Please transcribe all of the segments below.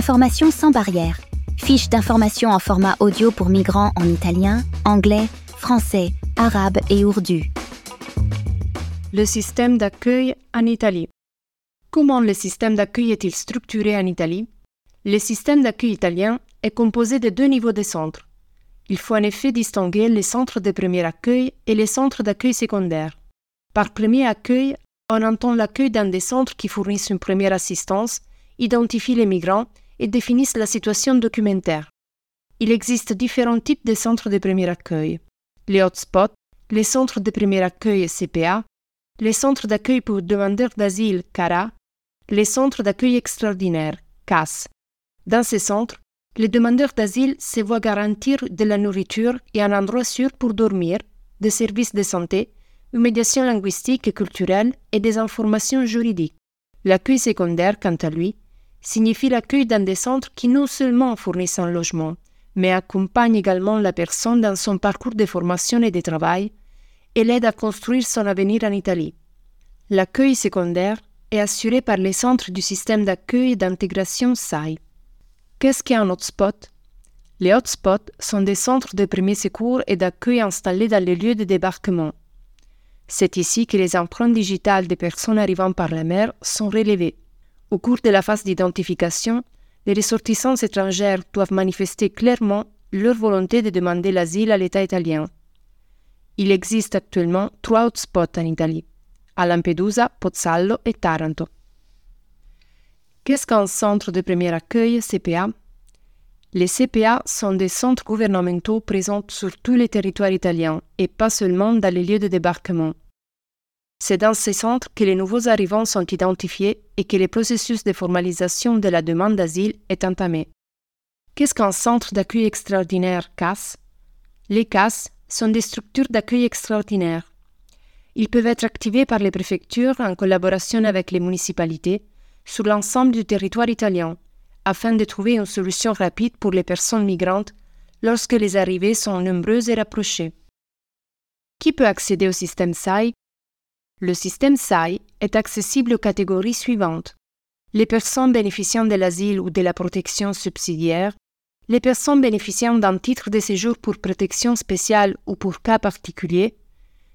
Information sans barrière. Fiche d'information en format audio pour migrants en italien, anglais, français, arabe et ourdu. Le système d'accueil en Italie. Comment le système d'accueil est-il structuré en Italie? Le système d'accueil italien est composé de deux niveaux de centres. Il faut en effet distinguer les centres de premier accueil et les centres d'accueil secondaire. Par premier accueil, on entend l'accueil dans des centres qui fournissent une première assistance, identifient les migrants et définissent la situation documentaire. Il existe différents types de centres de premier accueil. Les hotspots, les centres de premier accueil CPA, les centres d'accueil pour demandeurs d'asile CARA, les centres d'accueil extraordinaire CAS. Dans ces centres, les demandeurs d'asile se voient garantir de la nourriture et un endroit sûr pour dormir, des services de santé, une médiation linguistique et culturelle et des informations juridiques. L'accueil secondaire, quant à lui, signifie l'accueil dans des centres qui non seulement fournissent un logement, mais accompagnent également la personne dans son parcours de formation et de travail et l'aident à construire son avenir en Italie. L'accueil secondaire est assuré par les centres du système d'accueil et d'intégration SAI. Qu'est-ce qu'un hotspot? Les hotspots sont des centres de premier secours et d'accueil installés dans les lieux de débarquement. C'est ici que les empreintes digitales des personnes arrivant par la mer sont relevées. Au cours de la phase d'identification, les ressortissants étrangers doivent manifester clairement leur volonté de demander l'asile à l'État italien. Il existe actuellement trois hotspots en Italie, à Lampedusa, Pozzallo et Taranto. Qu'est-ce qu'un centre de premier accueil CPA Les CPA sont des centres gouvernementaux présents sur tous les territoires italiens et pas seulement dans les lieux de débarquement. C'est dans ces centres que les nouveaux arrivants sont identifiés et que le processus de formalisation de la demande d'asile est entamé. Qu'est-ce qu'un centre d'accueil extraordinaire CAS Les CAS sont des structures d'accueil extraordinaires. Ils peuvent être activés par les préfectures en collaboration avec les municipalités sur l'ensemble du territoire italien, afin de trouver une solution rapide pour les personnes migrantes lorsque les arrivées sont nombreuses et rapprochées. Qui peut accéder au système SAI Le système SAI est accessible aux catégories suivantes. Les personnes bénéficiant de l'asile ou de la protection subsidiaire, les personnes bénéficiant d'un titre de séjour pour protection spéciale ou pour cas particuliers,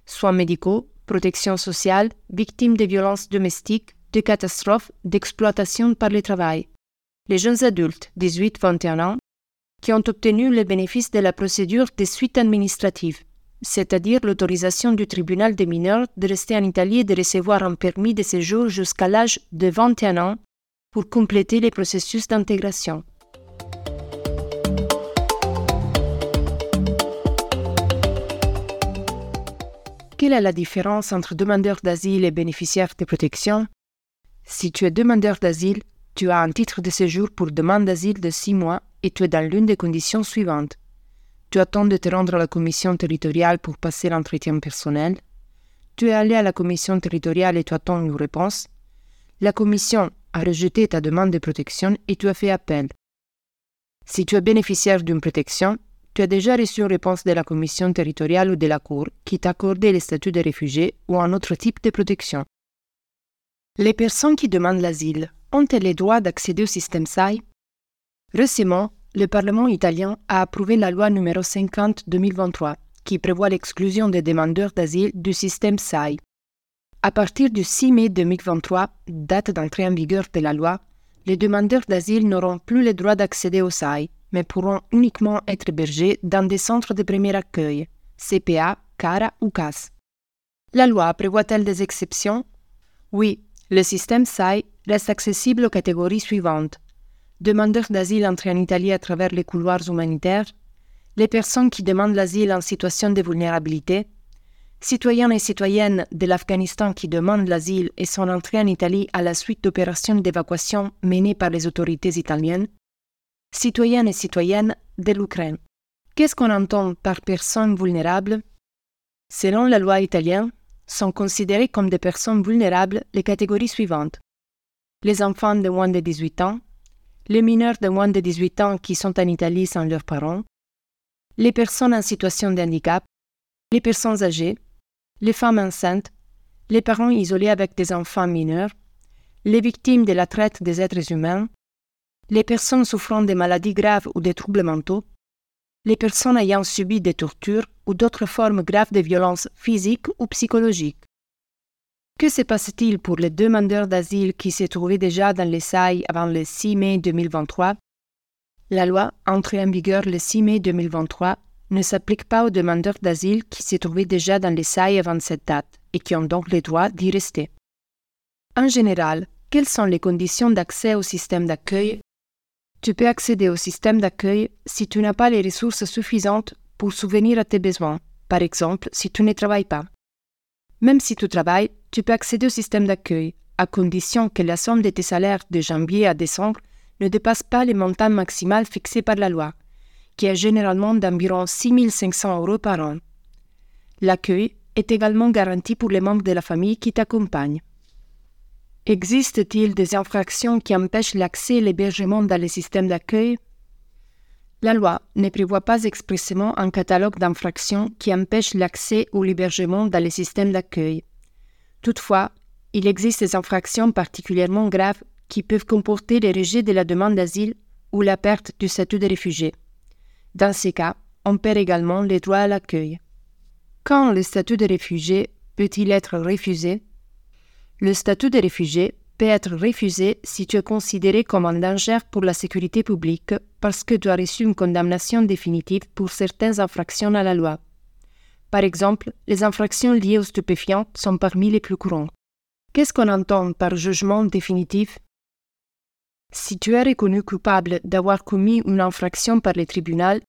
soins médicaux, protection sociale, victimes de violences domestiques, de catastrophes, d'exploitation par le travail. Les jeunes adultes, 18-21 ans, qui ont obtenu le bénéfice de la procédure de suite administrative, c'est-à-dire l'autorisation du tribunal des mineurs de rester en Italie et de recevoir un permis de séjour jusqu'à l'âge de 21 ans pour compléter les processus d'intégration. Quelle est la différence entre demandeur d'asile et bénéficiaire de protection? Si tu es demandeur d'asile, tu as un titre de séjour pour demande d'asile de six mois et tu es dans l'une des conditions suivantes. Tu attends de te rendre à la commission territoriale pour passer l'entretien personnel? Tu es allé à la commission territoriale et tu attends une réponse? La commission a rejeté ta demande de protection et tu as fait appel. Si tu es bénéficiaire d'une protection, tu as déjà reçu une réponse de la commission territoriale ou de la Cour qui t'a accordé le statut de réfugié ou un autre type de protection. Les personnes qui demandent l'asile ont-elles le droit d'accéder au système SAI Récemment, le Parlement italien a approuvé la loi numéro 50-2023 qui prévoit l'exclusion des demandeurs d'asile du système SAI. À partir du 6 mai 2023, date d'entrée en vigueur de la loi, les demandeurs d'asile n'auront plus le droit d'accéder au SAI, mais pourront uniquement être hébergés dans des centres de premier accueil, CPA, CARA ou CAS. La loi prévoit-elle des exceptions? Oui, le système SAI reste accessible aux catégories suivantes. Demandeurs d'asile entrés en Italie à travers les couloirs humanitaires, les personnes qui demandent l'asile en situation de vulnérabilité, citoyens et citoyennes de l'Afghanistan qui demandent l'asile et sont entrés en Italie à la suite d'opérations d'évacuation menées par les autorités italiennes, citoyennes et citoyennes de l'Ukraine. Qu'est-ce qu'on entend par personnes vulnérables? Selon la loi italienne, sont considérées comme des personnes vulnérables les catégories suivantes. Les enfants de moins de 18 ans, les mineurs de moins de 18 ans qui sont en Italie sans leurs parents, les personnes en situation de handicap, les personnes âgées, les femmes enceintes, les parents isolés avec des enfants mineurs, les victimes de la traite des êtres humains, les personnes souffrant de maladies graves ou de troubles mentaux, les personnes ayant subi des tortures ou d'autres formes graves de violences physiques ou psychologiques. Que se passe-t-il pour les demandeurs d'asile qui se trouvaient déjà dans les SAI avant le 6 mai 2023 La loi, entrée en vigueur le 6 mai 2023, ne s'applique pas aux demandeurs d'asile qui se trouvaient déjà dans les SAI avant cette date et qui ont donc le droit d'y rester. En général, quelles sont les conditions d'accès au système d'accueil? Tu peux accéder au système d'accueil si tu n'as pas les ressources suffisantes pour souvenir à tes besoins, par exemple si tu ne travailles pas. Même si tu travailles, tu peux accéder au système d'accueil, à condition que la somme de tes salaires de janvier à décembre ne dépasse pas les montants maximal fixés par la loi, qui est généralement d'environ 6 500 euros par an. L'accueil est également garanti pour les membres de la famille qui t'accompagnent. Existe-t-il des infractions qui empêchent l'accès et l'hébergement dans les systèmes d'accueil? La loi ne prévoit pas expressément un catalogue d'infractions qui empêchent l'accès ou l'hébergement dans les systèmes d'accueil. Toutefois, il existe des infractions particulièrement graves qui peuvent comporter le rejet de la demande d'asile ou la perte du statut de réfugié. Dans ces cas, on perd également les droits à l'accueil. Quand le statut de réfugié peut-il être refusé? Le statut de réfugié peut être refusé si tu es considéré comme un danger pour la sécurité publique parce que tu as reçu une condamnation définitive pour certaines infractions à la loi. Par exemple, les infractions liées aux stupéfiants sont parmi les plus courantes. Qu'est-ce qu'on entend par jugement définitif? Si tu es reconnu coupable d'avoir commis une infraction par le tribunal,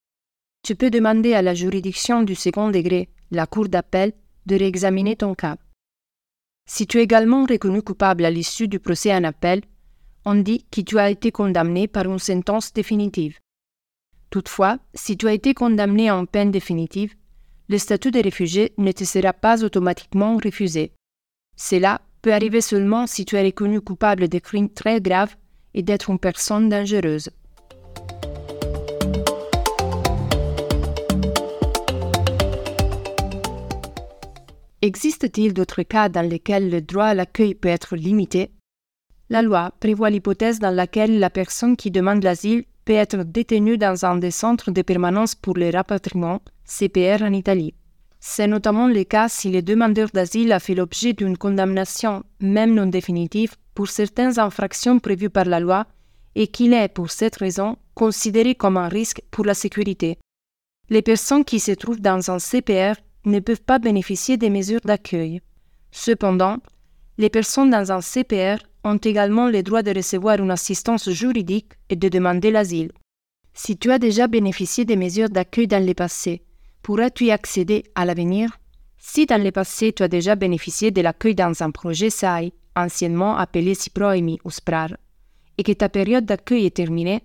tu peux demander à la juridiction du second degré, la Cour d'appel, de réexaminer ton cas. Si tu es également reconnu coupable à l'issue du procès en appel, on dit que tu as été condamné par une sentence définitive. Toutefois, si tu as été condamné en peine définitive, le statut de réfugié ne te sera pas automatiquement refusé. Cela peut arriver seulement si tu es reconnu coupable de crimes très graves et d'être une personne dangereuse. Existe-t-il d'autres cas dans lesquels le droit à l'accueil peut être limité? La loi prévoit l'hypothèse dans laquelle la personne qui demande l'asile peut être détenue dans un des centres de permanence pour le rapatriement, CPR en Italie. C'est notamment le cas si le demandeur d'asile a fait l'objet d'une condamnation, même non définitive, pour certaines infractions prévues par la loi et qu'il est, pour cette raison, considéré comme un risque pour la sécurité. Les personnes qui se trouvent dans un CPR ne peuvent pas bénéficier des mesures d'accueil. Cependant, les personnes dans un CPR ont également le droit de recevoir une assistance juridique et de demander l'asile. Si tu as déjà bénéficié des mesures d'accueil dans le passé, pourras-tu y accéder à l'avenir? Si dans le passé tu as déjà bénéficié de l'accueil dans un projet SAI, anciennement appelé SIPROEMI ou SPRAR, et que ta période d'accueil est terminée,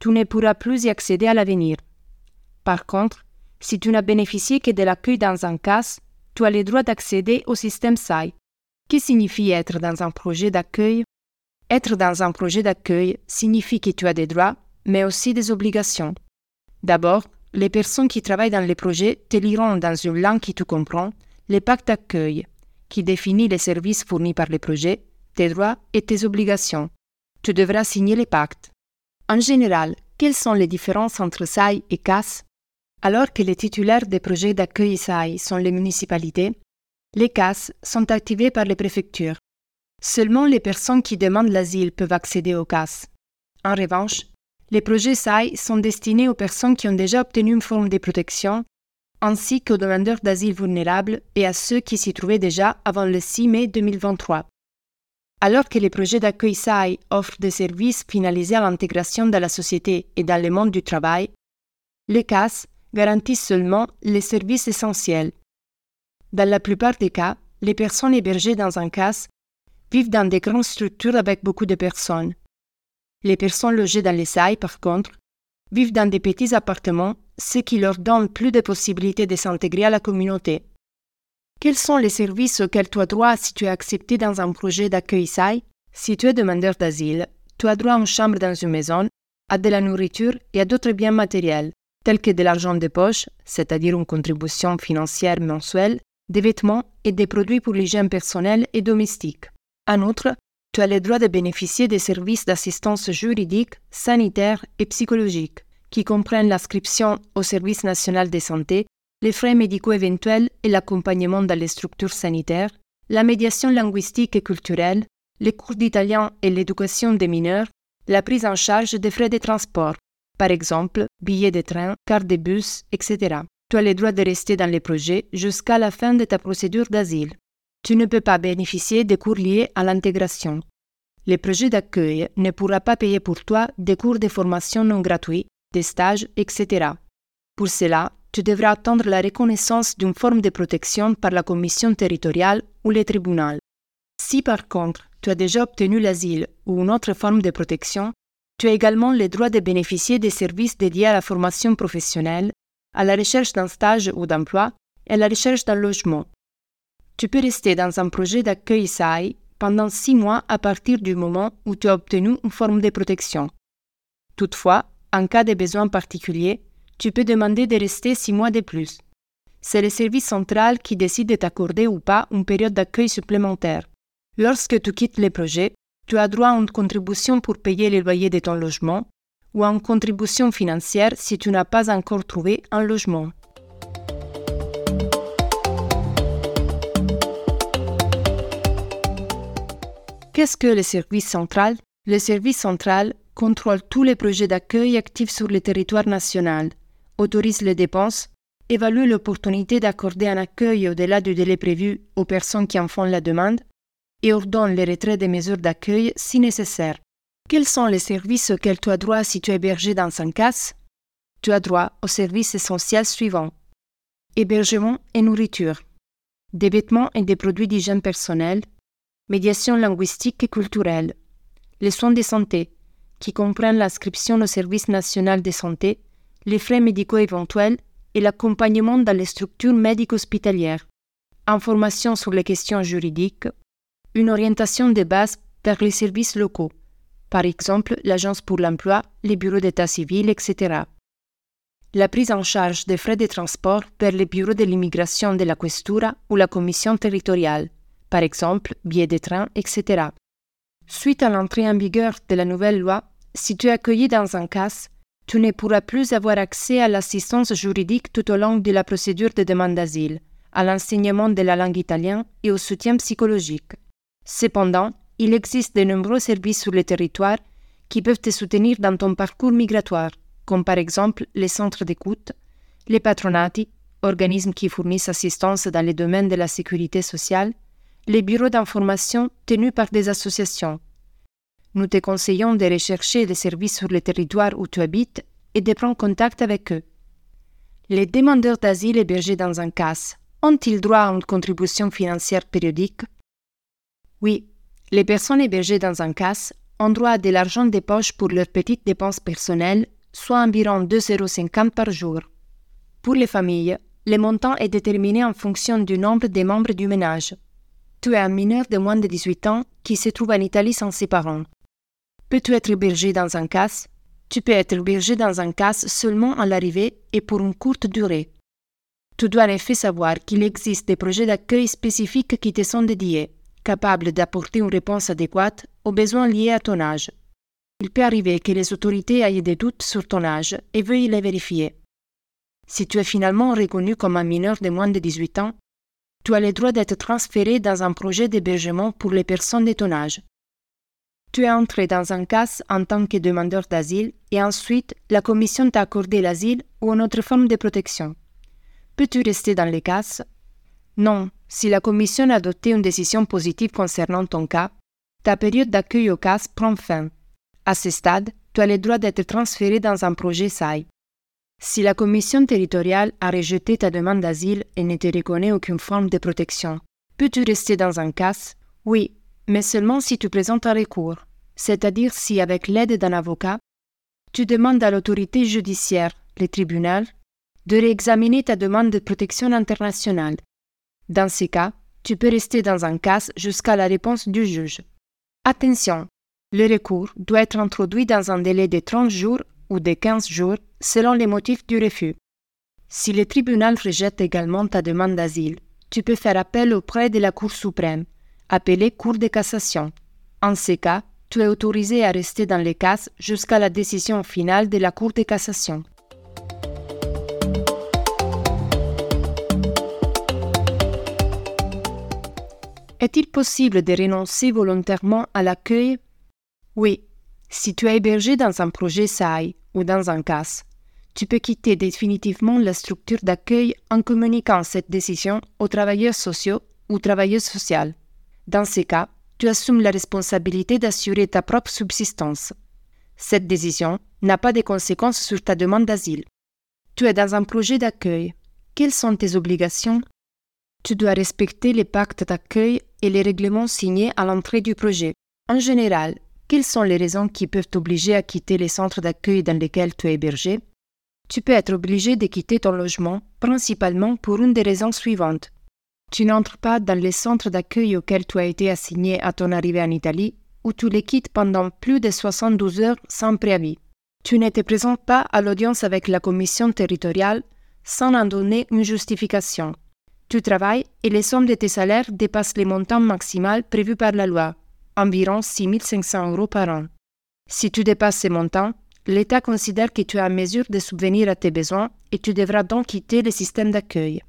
tu ne pourras plus y accéder à l'avenir. Par contre, si tu n'as bénéficié que de l'accueil dans un CAS, tu as le droit d'accéder au système SAI. Que signifie être dans un projet d'accueil? Être dans un projet d'accueil signifie que tu as des droits, mais aussi des obligations. D'abord, les personnes qui travaillent dans les projets te liront dans une langue qui tu comprends le pacte d'accueil, qui définit les services fournis par le projet, tes droits et tes obligations. Tu devras signer les pactes. En général, quelles sont les différences entre SAI et CAS? Alors que les titulaires des projets d'accueil SAI sont les municipalités, les CAS sont activés par les préfectures. Seulement les personnes qui demandent l'asile peuvent accéder aux CAS. En revanche, les projets SAI sont destinés aux personnes qui ont déjà obtenu une forme de protection, ainsi qu'aux demandeurs d'asile vulnérables et à ceux qui s'y trouvaient déjà avant le 6 mai 2023. Alors que les projets d'accueil SAI offrent des services finalisés à l'intégration dans la société et dans le monde du travail, les CAS garantissent seulement les services essentiels. Dans la plupart des cas, les personnes hébergées dans un CAS vivent dans des grandes structures avec beaucoup de personnes. Les personnes logées dans les SAI, par contre, vivent dans des petits appartements, ce qui leur donne plus de possibilités de s'intégrer à la communauté. Quels sont les services auxquels tu as droit si tu es accepté dans un projet d'accueil SAI Si tu es demandeur d'asile, tu as droit à une chambre dans une maison, à de la nourriture et à d'autres biens matériels tels que de l'argent de poche, c'est-à-dire une contribution financière mensuelle, des vêtements et des produits pour l'hygiène personnelle et domestique. En outre, tu as le droit de bénéficier des services d'assistance juridique, sanitaire et psychologique, qui comprennent l'inscription au Service national de santé, les frais médicaux éventuels et l'accompagnement dans les structures sanitaires, la médiation linguistique et culturelle, les cours d'italien et l'éducation des mineurs, la prise en charge des frais de transport, par exemple billets de train, carte de bus, etc. Tu as le droit de rester dans les projets jusqu'à la fin de ta procédure d'asile. Tu ne peux pas bénéficier des cours liés à l'intégration. Le projet d'accueil ne pourra pas payer pour toi des cours de formation non gratuits, des stages, etc. Pour cela, tu devras attendre la reconnaissance d'une forme de protection par la commission territoriale ou le tribunal. Si par contre tu as déjà obtenu l'asile ou une autre forme de protection, tu as également le droit de bénéficier des services dédiés à la formation professionnelle, à la recherche d'un stage ou d'emploi et à la recherche d'un logement. Tu peux rester dans un projet d'accueil SAI pendant six mois à partir du moment où tu as obtenu une forme de protection. Toutefois, en cas de besoin particulier, tu peux demander de rester six mois de plus. C'est le service central qui décide de t'accorder ou pas une période d'accueil supplémentaire. Lorsque tu quittes le projet, tu as droit à une contribution pour payer le loyer de ton logement ou à une contribution financière si tu n'as pas encore trouvé un logement. Qu'est-ce que le service central? Le service central contrôle tous les projets d'accueil actifs sur le territoire national, autorise les dépenses, évalue l'opportunité d'accorder un accueil au-delà du délai prévu aux personnes qui en font la demande et ordonne le retrait des mesures d'accueil si nécessaire. Quels sont les services auxquels tu as droit si tu es hébergé dans un CAS Tu as droit aux services essentiels suivants. Hébergement et nourriture, des vêtements et des produits d'hygiène personnelle, médiation linguistique et culturelle, les soins de santé, qui comprennent l'inscription au service national de santé, les frais médicaux éventuels et l'accompagnement dans les structures médico-hospitalières, informations sur les questions juridiques, une orientation de base vers les services locaux, par exemple l'Agence pour l'emploi, les bureaux d'état civil, etc. La prise en charge des frais de transport vers les bureaux de l'immigration de la Questura ou la Commission territoriale, par exemple billets de train, etc. Suite à l'entrée en vigueur de la nouvelle loi, si tu es accueilli dans un cas, tu ne pourras plus avoir accès à l'assistance juridique tout au long de la procédure de demande d'asile, à l'enseignement de la langue italienne et au soutien psychologique. Cependant, il existe de nombreux services sur le territoire qui peuvent te soutenir dans ton parcours migratoire, comme par exemple les centres d'écoute, les patronati, organismes qui fournissent assistance dans les domaines de la sécurité sociale, les bureaux d'information tenus par des associations. Nous te conseillons de rechercher les services sur le territoire où tu habites et de prendre contact avec eux. Les demandeurs d'asile hébergés dans un CAS ont-ils droit à une contribution financière périodique? Oui, les personnes hébergées dans un CAS ont droit à de l'argent de poche pour leurs petites dépenses personnelles, soit environ 2,50 euros par jour. Pour les familles, le montant est déterminé en fonction du nombre des membres du ménage tu es un mineur de moins de 18 ans qui se trouve en Italie sans ses parents. Peux-tu être hébergé dans un CAS? Tu peux être hébergé dans un CAS seulement à l'arrivée et pour une courte durée. Tu dois en effet savoir qu'il existe des projets d'accueil spécifiques qui te sont dédiés, capables d'apporter une réponse adéquate aux besoins liés à ton âge. Il peut arriver que les autorités aient des doutes sur ton âge et veuillent les vérifier. Si tu es finalement reconnu comme un mineur de moins de 18 ans, tu as le droit d'être transféré dans un projet d'hébergement pour les personnes de ton âge. Tu es entré dans un cas en tant que demandeur d'asile et ensuite la commission t'a accordé l'asile ou une autre forme de protection. Peux-tu rester dans les cas? Non, si la commission a adopté une décision positive concernant ton cas, ta période d'accueil au CAS prend fin. À ce stade, tu as le droit d'être transféré dans un projet SAI. Si la commission territoriale a rejeté ta demande d'asile et ne te reconnaît aucune forme de protection, peux-tu rester dans un cas? Oui, mais seulement si tu présentes un recours, c'est-à-dire si, avec l'aide d'un avocat, tu demandes à l'autorité judiciaire, le tribunal, de réexaminer ta demande de protection internationale. Dans ces cas, tu peux rester dans un cas jusqu'à la réponse du juge. Attention, le recours doit être introduit dans un délai de 30 jours ou de 15 jours selon les motifs du refus. Si le tribunal rejette également ta demande d'asile, tu peux faire appel auprès de la Cour suprême, appelée Cour de cassation. En ces cas, tu es autorisé à rester dans les cases jusqu'à la décision finale de la Cour de cassation. Est-il possible de renoncer volontairement à l'accueil? Oui, si tu es hébergé dans un projet SAI ou dans un CAS, tu peux quitter définitivement la structure d'accueil en communiquant cette décision aux travailleurs sociaux ou travailleuses sociales. Dans ces cas, tu assumes la responsabilité d'assurer ta propre subsistance. Cette décision n'a pas de conséquences sur ta demande d'asile. Tu es dans un projet d'accueil. Quelles sont tes obligations? Tu dois respecter les pactes d'accueil et les règlements signés à l'entrée du projet. En général, quelles sont les raisons qui peuvent t'obliger à quitter les centres d'accueil dans lesquels tu es hébergé? Tu peux être obligé de quitter ton logement, principalement pour une des raisons suivantes. Tu n'entres pas dans les centres d'accueil auxquels tu as été assigné à ton arrivée en Italie, ou tu les quittes pendant plus de 72 heures sans préavis. Tu ne te présentes pas à l'audience avec la commission territoriale sans en donner une justification. Tu travailles et les sommes de tes salaires dépassent les montants maximaux prévus par la loi, environ 6 500 euros par an. Si tu dépasses ces montants, l'État considère que tu es en mesure de subvenir à tes besoins et tu devras donc quitter le système d'accueil.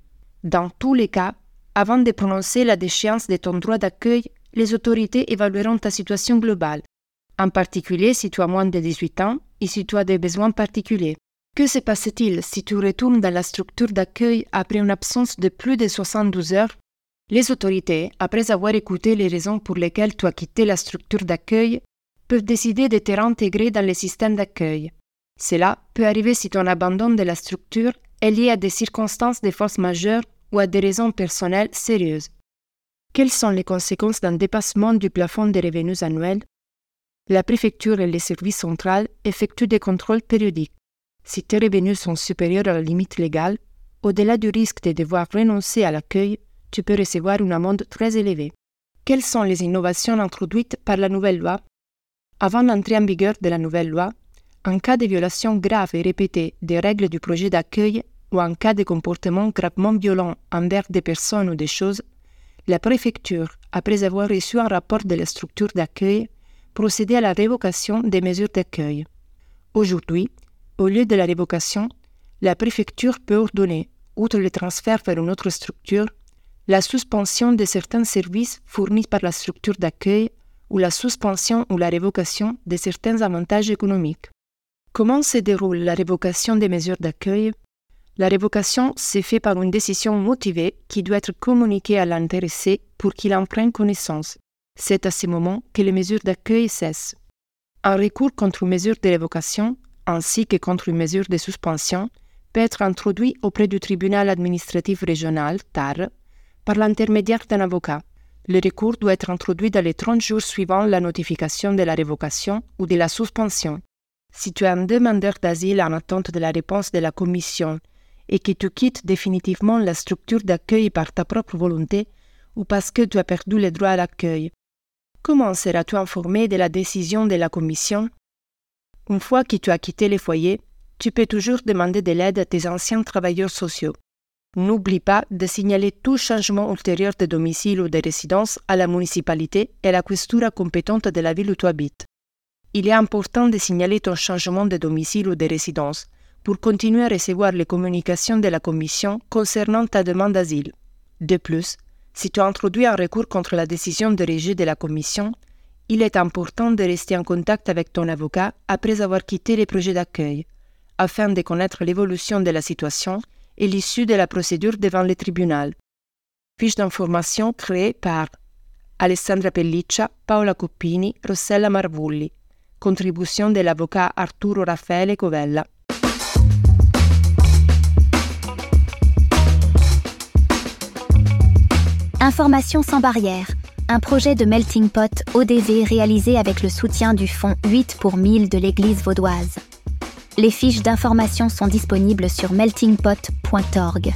Dans tous les cas, avant de prononcer la déchéance de ton droit d'accueil, les autorités évalueront ta situation globale, en particulier si tu as moins de 18 ans et si tu as des besoins particuliers. Que se passe-t-il si tu retournes dans la structure d'accueil après une absence de plus de 72 heures? Les autorités, après avoir écouté les raisons pour lesquelles tu as quitté la structure d'accueil, peuvent décider de te réintégrer dans le système d'accueil. Cela peut arriver si ton abandon de la structure est lié à des circonstances de force majeure ou à des raisons personnelles sérieuses. Quelles sont les conséquences d'un dépassement du plafond des revenus annuels? La préfecture et les services centrales effectuent des contrôles périodiques. Si tes revenus sont supérieurs à la limite légale, au-delà du risque de devoir renoncer à l'accueil, tu peux recevoir une amende très élevée. Quelles sont les innovations introduites par la nouvelle loi? Avant l'entrée en vigueur de la nouvelle loi, en cas de violation grave et répétée des règles du projet d'accueil ou en cas de comportement gravement violent envers des personnes ou des choses, la préfecture, après avoir reçu un rapport de la structure d'accueil, procédait à la révocation des mesures d'accueil. Aujourd'hui, au lieu de la révocation, la préfecture peut ordonner, outre le transfert vers une autre structure, la suspension de certains services fournis par la structure d'accueil ou la suspension ou la révocation de certains avantages économiques. Comment se déroule la révocation des mesures d'accueil? La révocation s'est faite par une décision motivée qui doit être communiquée à l'intéressé pour qu'il en prenne connaissance. C'est à ce moment que les mesures d'accueil cessent. Un recours contre une mesure de révocation ainsi que contre une mesure de suspension, peut être introduit auprès du tribunal administratif régional, TAR, par l'intermédiaire d'un avocat. Le recours doit être introduit dans les 30 jours suivant la notification de la révocation ou de la suspension. Si tu es un demandeur d'asile en attente de la réponse de la Commission et que tu quittes définitivement la structure d'accueil par ta propre volonté ou parce que tu as perdu le droit à l'accueil, comment seras-tu informé de la décision de la Commission? Une fois que tu as quitté le foyer, tu peux toujours demander de l'aide à tes anciens travailleurs sociaux. N'oublie pas de signaler tout changement ultérieur de domicile ou de résidence à la municipalité et à la questura compétente de la ville où tu habites. Il est important de signaler ton changement de domicile ou de résidence pour continuer à recevoir les communications de la Commission concernant ta demande d'asile. De plus, si tu as introduit un recours contre la décision de rejet de la Commission, il est important de rester en contact avec ton avocat après avoir quitté les projets d'accueil, afin de connaître l'évolution de la situation et l'issue de la procédure devant le tribunal. Fiche d'information créée par Alessandra Pelliccia, Paola Coppini, Rossella Marvulli. Contribution de l'avocat Arturo Raffaele Covella. Information sans barrière un projet de melting pot ODV réalisé avec le soutien du fonds 8 pour 1000 de l'église vaudoise. Les fiches d'information sont disponibles sur meltingpot.org.